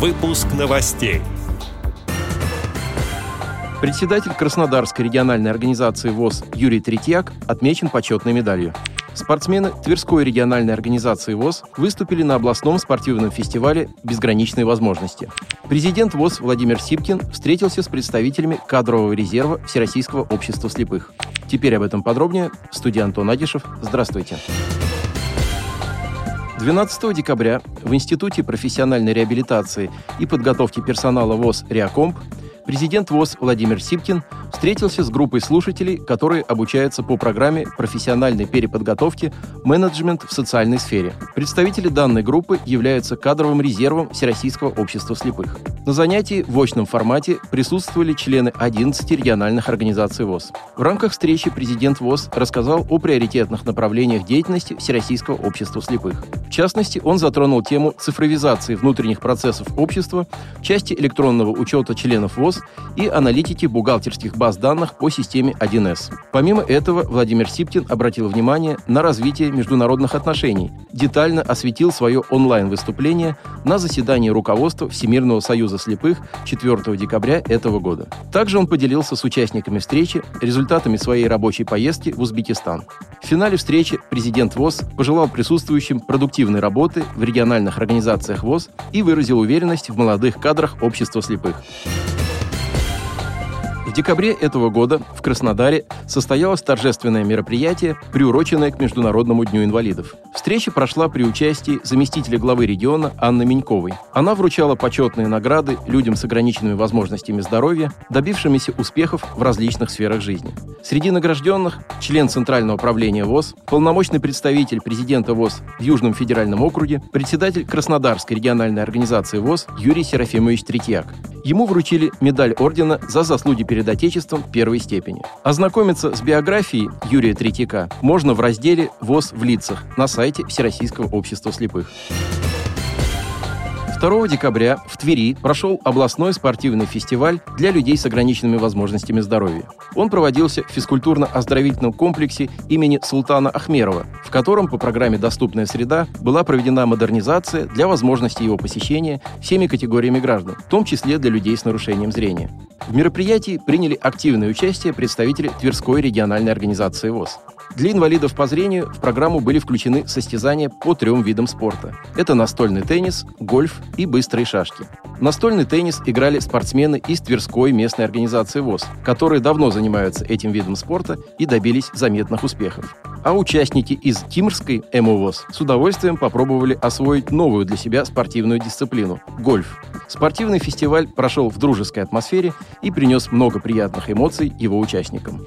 Выпуск новостей. Председатель Краснодарской региональной организации ВОЗ Юрий Третьяк отмечен почетной медалью. Спортсмены Тверской региональной организации ВОЗ выступили на областном спортивном фестивале «Безграничные возможности». Президент ВОЗ Владимир Сипкин встретился с представителями кадрового резерва Всероссийского общества слепых. Теперь об этом подробнее. Студия Антон Агишев. Здравствуйте. 12 декабря в Институте профессиональной реабилитации и подготовки персонала ВОЗ «Реакомп» президент ВОЗ Владимир Сипкин встретился с группой слушателей, которые обучаются по программе профессиональной переподготовки «Менеджмент в социальной сфере». Представители данной группы являются кадровым резервом Всероссийского общества слепых. На занятии в очном формате присутствовали члены 11 региональных организаций ВОЗ. В рамках встречи президент ВОЗ рассказал о приоритетных направлениях деятельности Всероссийского общества слепых. В частности, он затронул тему цифровизации внутренних процессов общества части электронного учета членов ВОЗ и аналитики бухгалтерских баз данных по системе 1С. Помимо этого, Владимир Сиптин обратил внимание на развитие международных отношений, детально осветил свое онлайн-выступление на заседании руководства Всемирного союза слепых 4 декабря этого года. Также он поделился с участниками встречи результатами своей рабочей поездки в Узбекистан. В финале встречи президент ВОЗ пожелал присутствующим продуктивной работы в региональных организациях ВОЗ и выразил уверенность в молодых кадрах общества слепых. В декабре этого года в Краснодаре состоялось торжественное мероприятие, приуроченное к Международному дню инвалидов. Встреча прошла при участии заместителя главы региона Анны Меньковой. Она вручала почетные награды людям с ограниченными возможностями здоровья, добившимися успехов в различных сферах жизни. Среди награжденных – член Центрального управления ВОЗ, полномочный представитель президента ВОЗ в Южном федеральном округе, председатель Краснодарской региональной организации ВОЗ Юрий Серафимович Третьяк. Ему вручили медаль ордена за заслуги перед Отечеством первой степени. Ознакомиться с биографией Юрия Третьяка можно в разделе «ВОЗ в лицах» на сайте Всероссийского общества слепых. 2 декабря в Твери прошел областной спортивный фестиваль для людей с ограниченными возможностями здоровья. Он проводился в физкультурно-оздоровительном комплексе имени Султана Ахмерова, в котором по программе «Доступная среда» была проведена модернизация для возможности его посещения всеми категориями граждан, в том числе для людей с нарушением зрения. В мероприятии приняли активное участие представители Тверской региональной организации ВОЗ. Для инвалидов по зрению в программу были включены состязания по трем видам спорта. Это настольный теннис, гольф и быстрые шашки. Настольный теннис играли спортсмены из Тверской местной организации ВОЗ, которые давно занимаются этим видом спорта и добились заметных успехов. А участники из Кимрской МОВОЗ с удовольствием попробовали освоить новую для себя спортивную дисциплину – гольф. Спортивный фестиваль прошел в дружеской атмосфере и принес много приятных эмоций его участникам.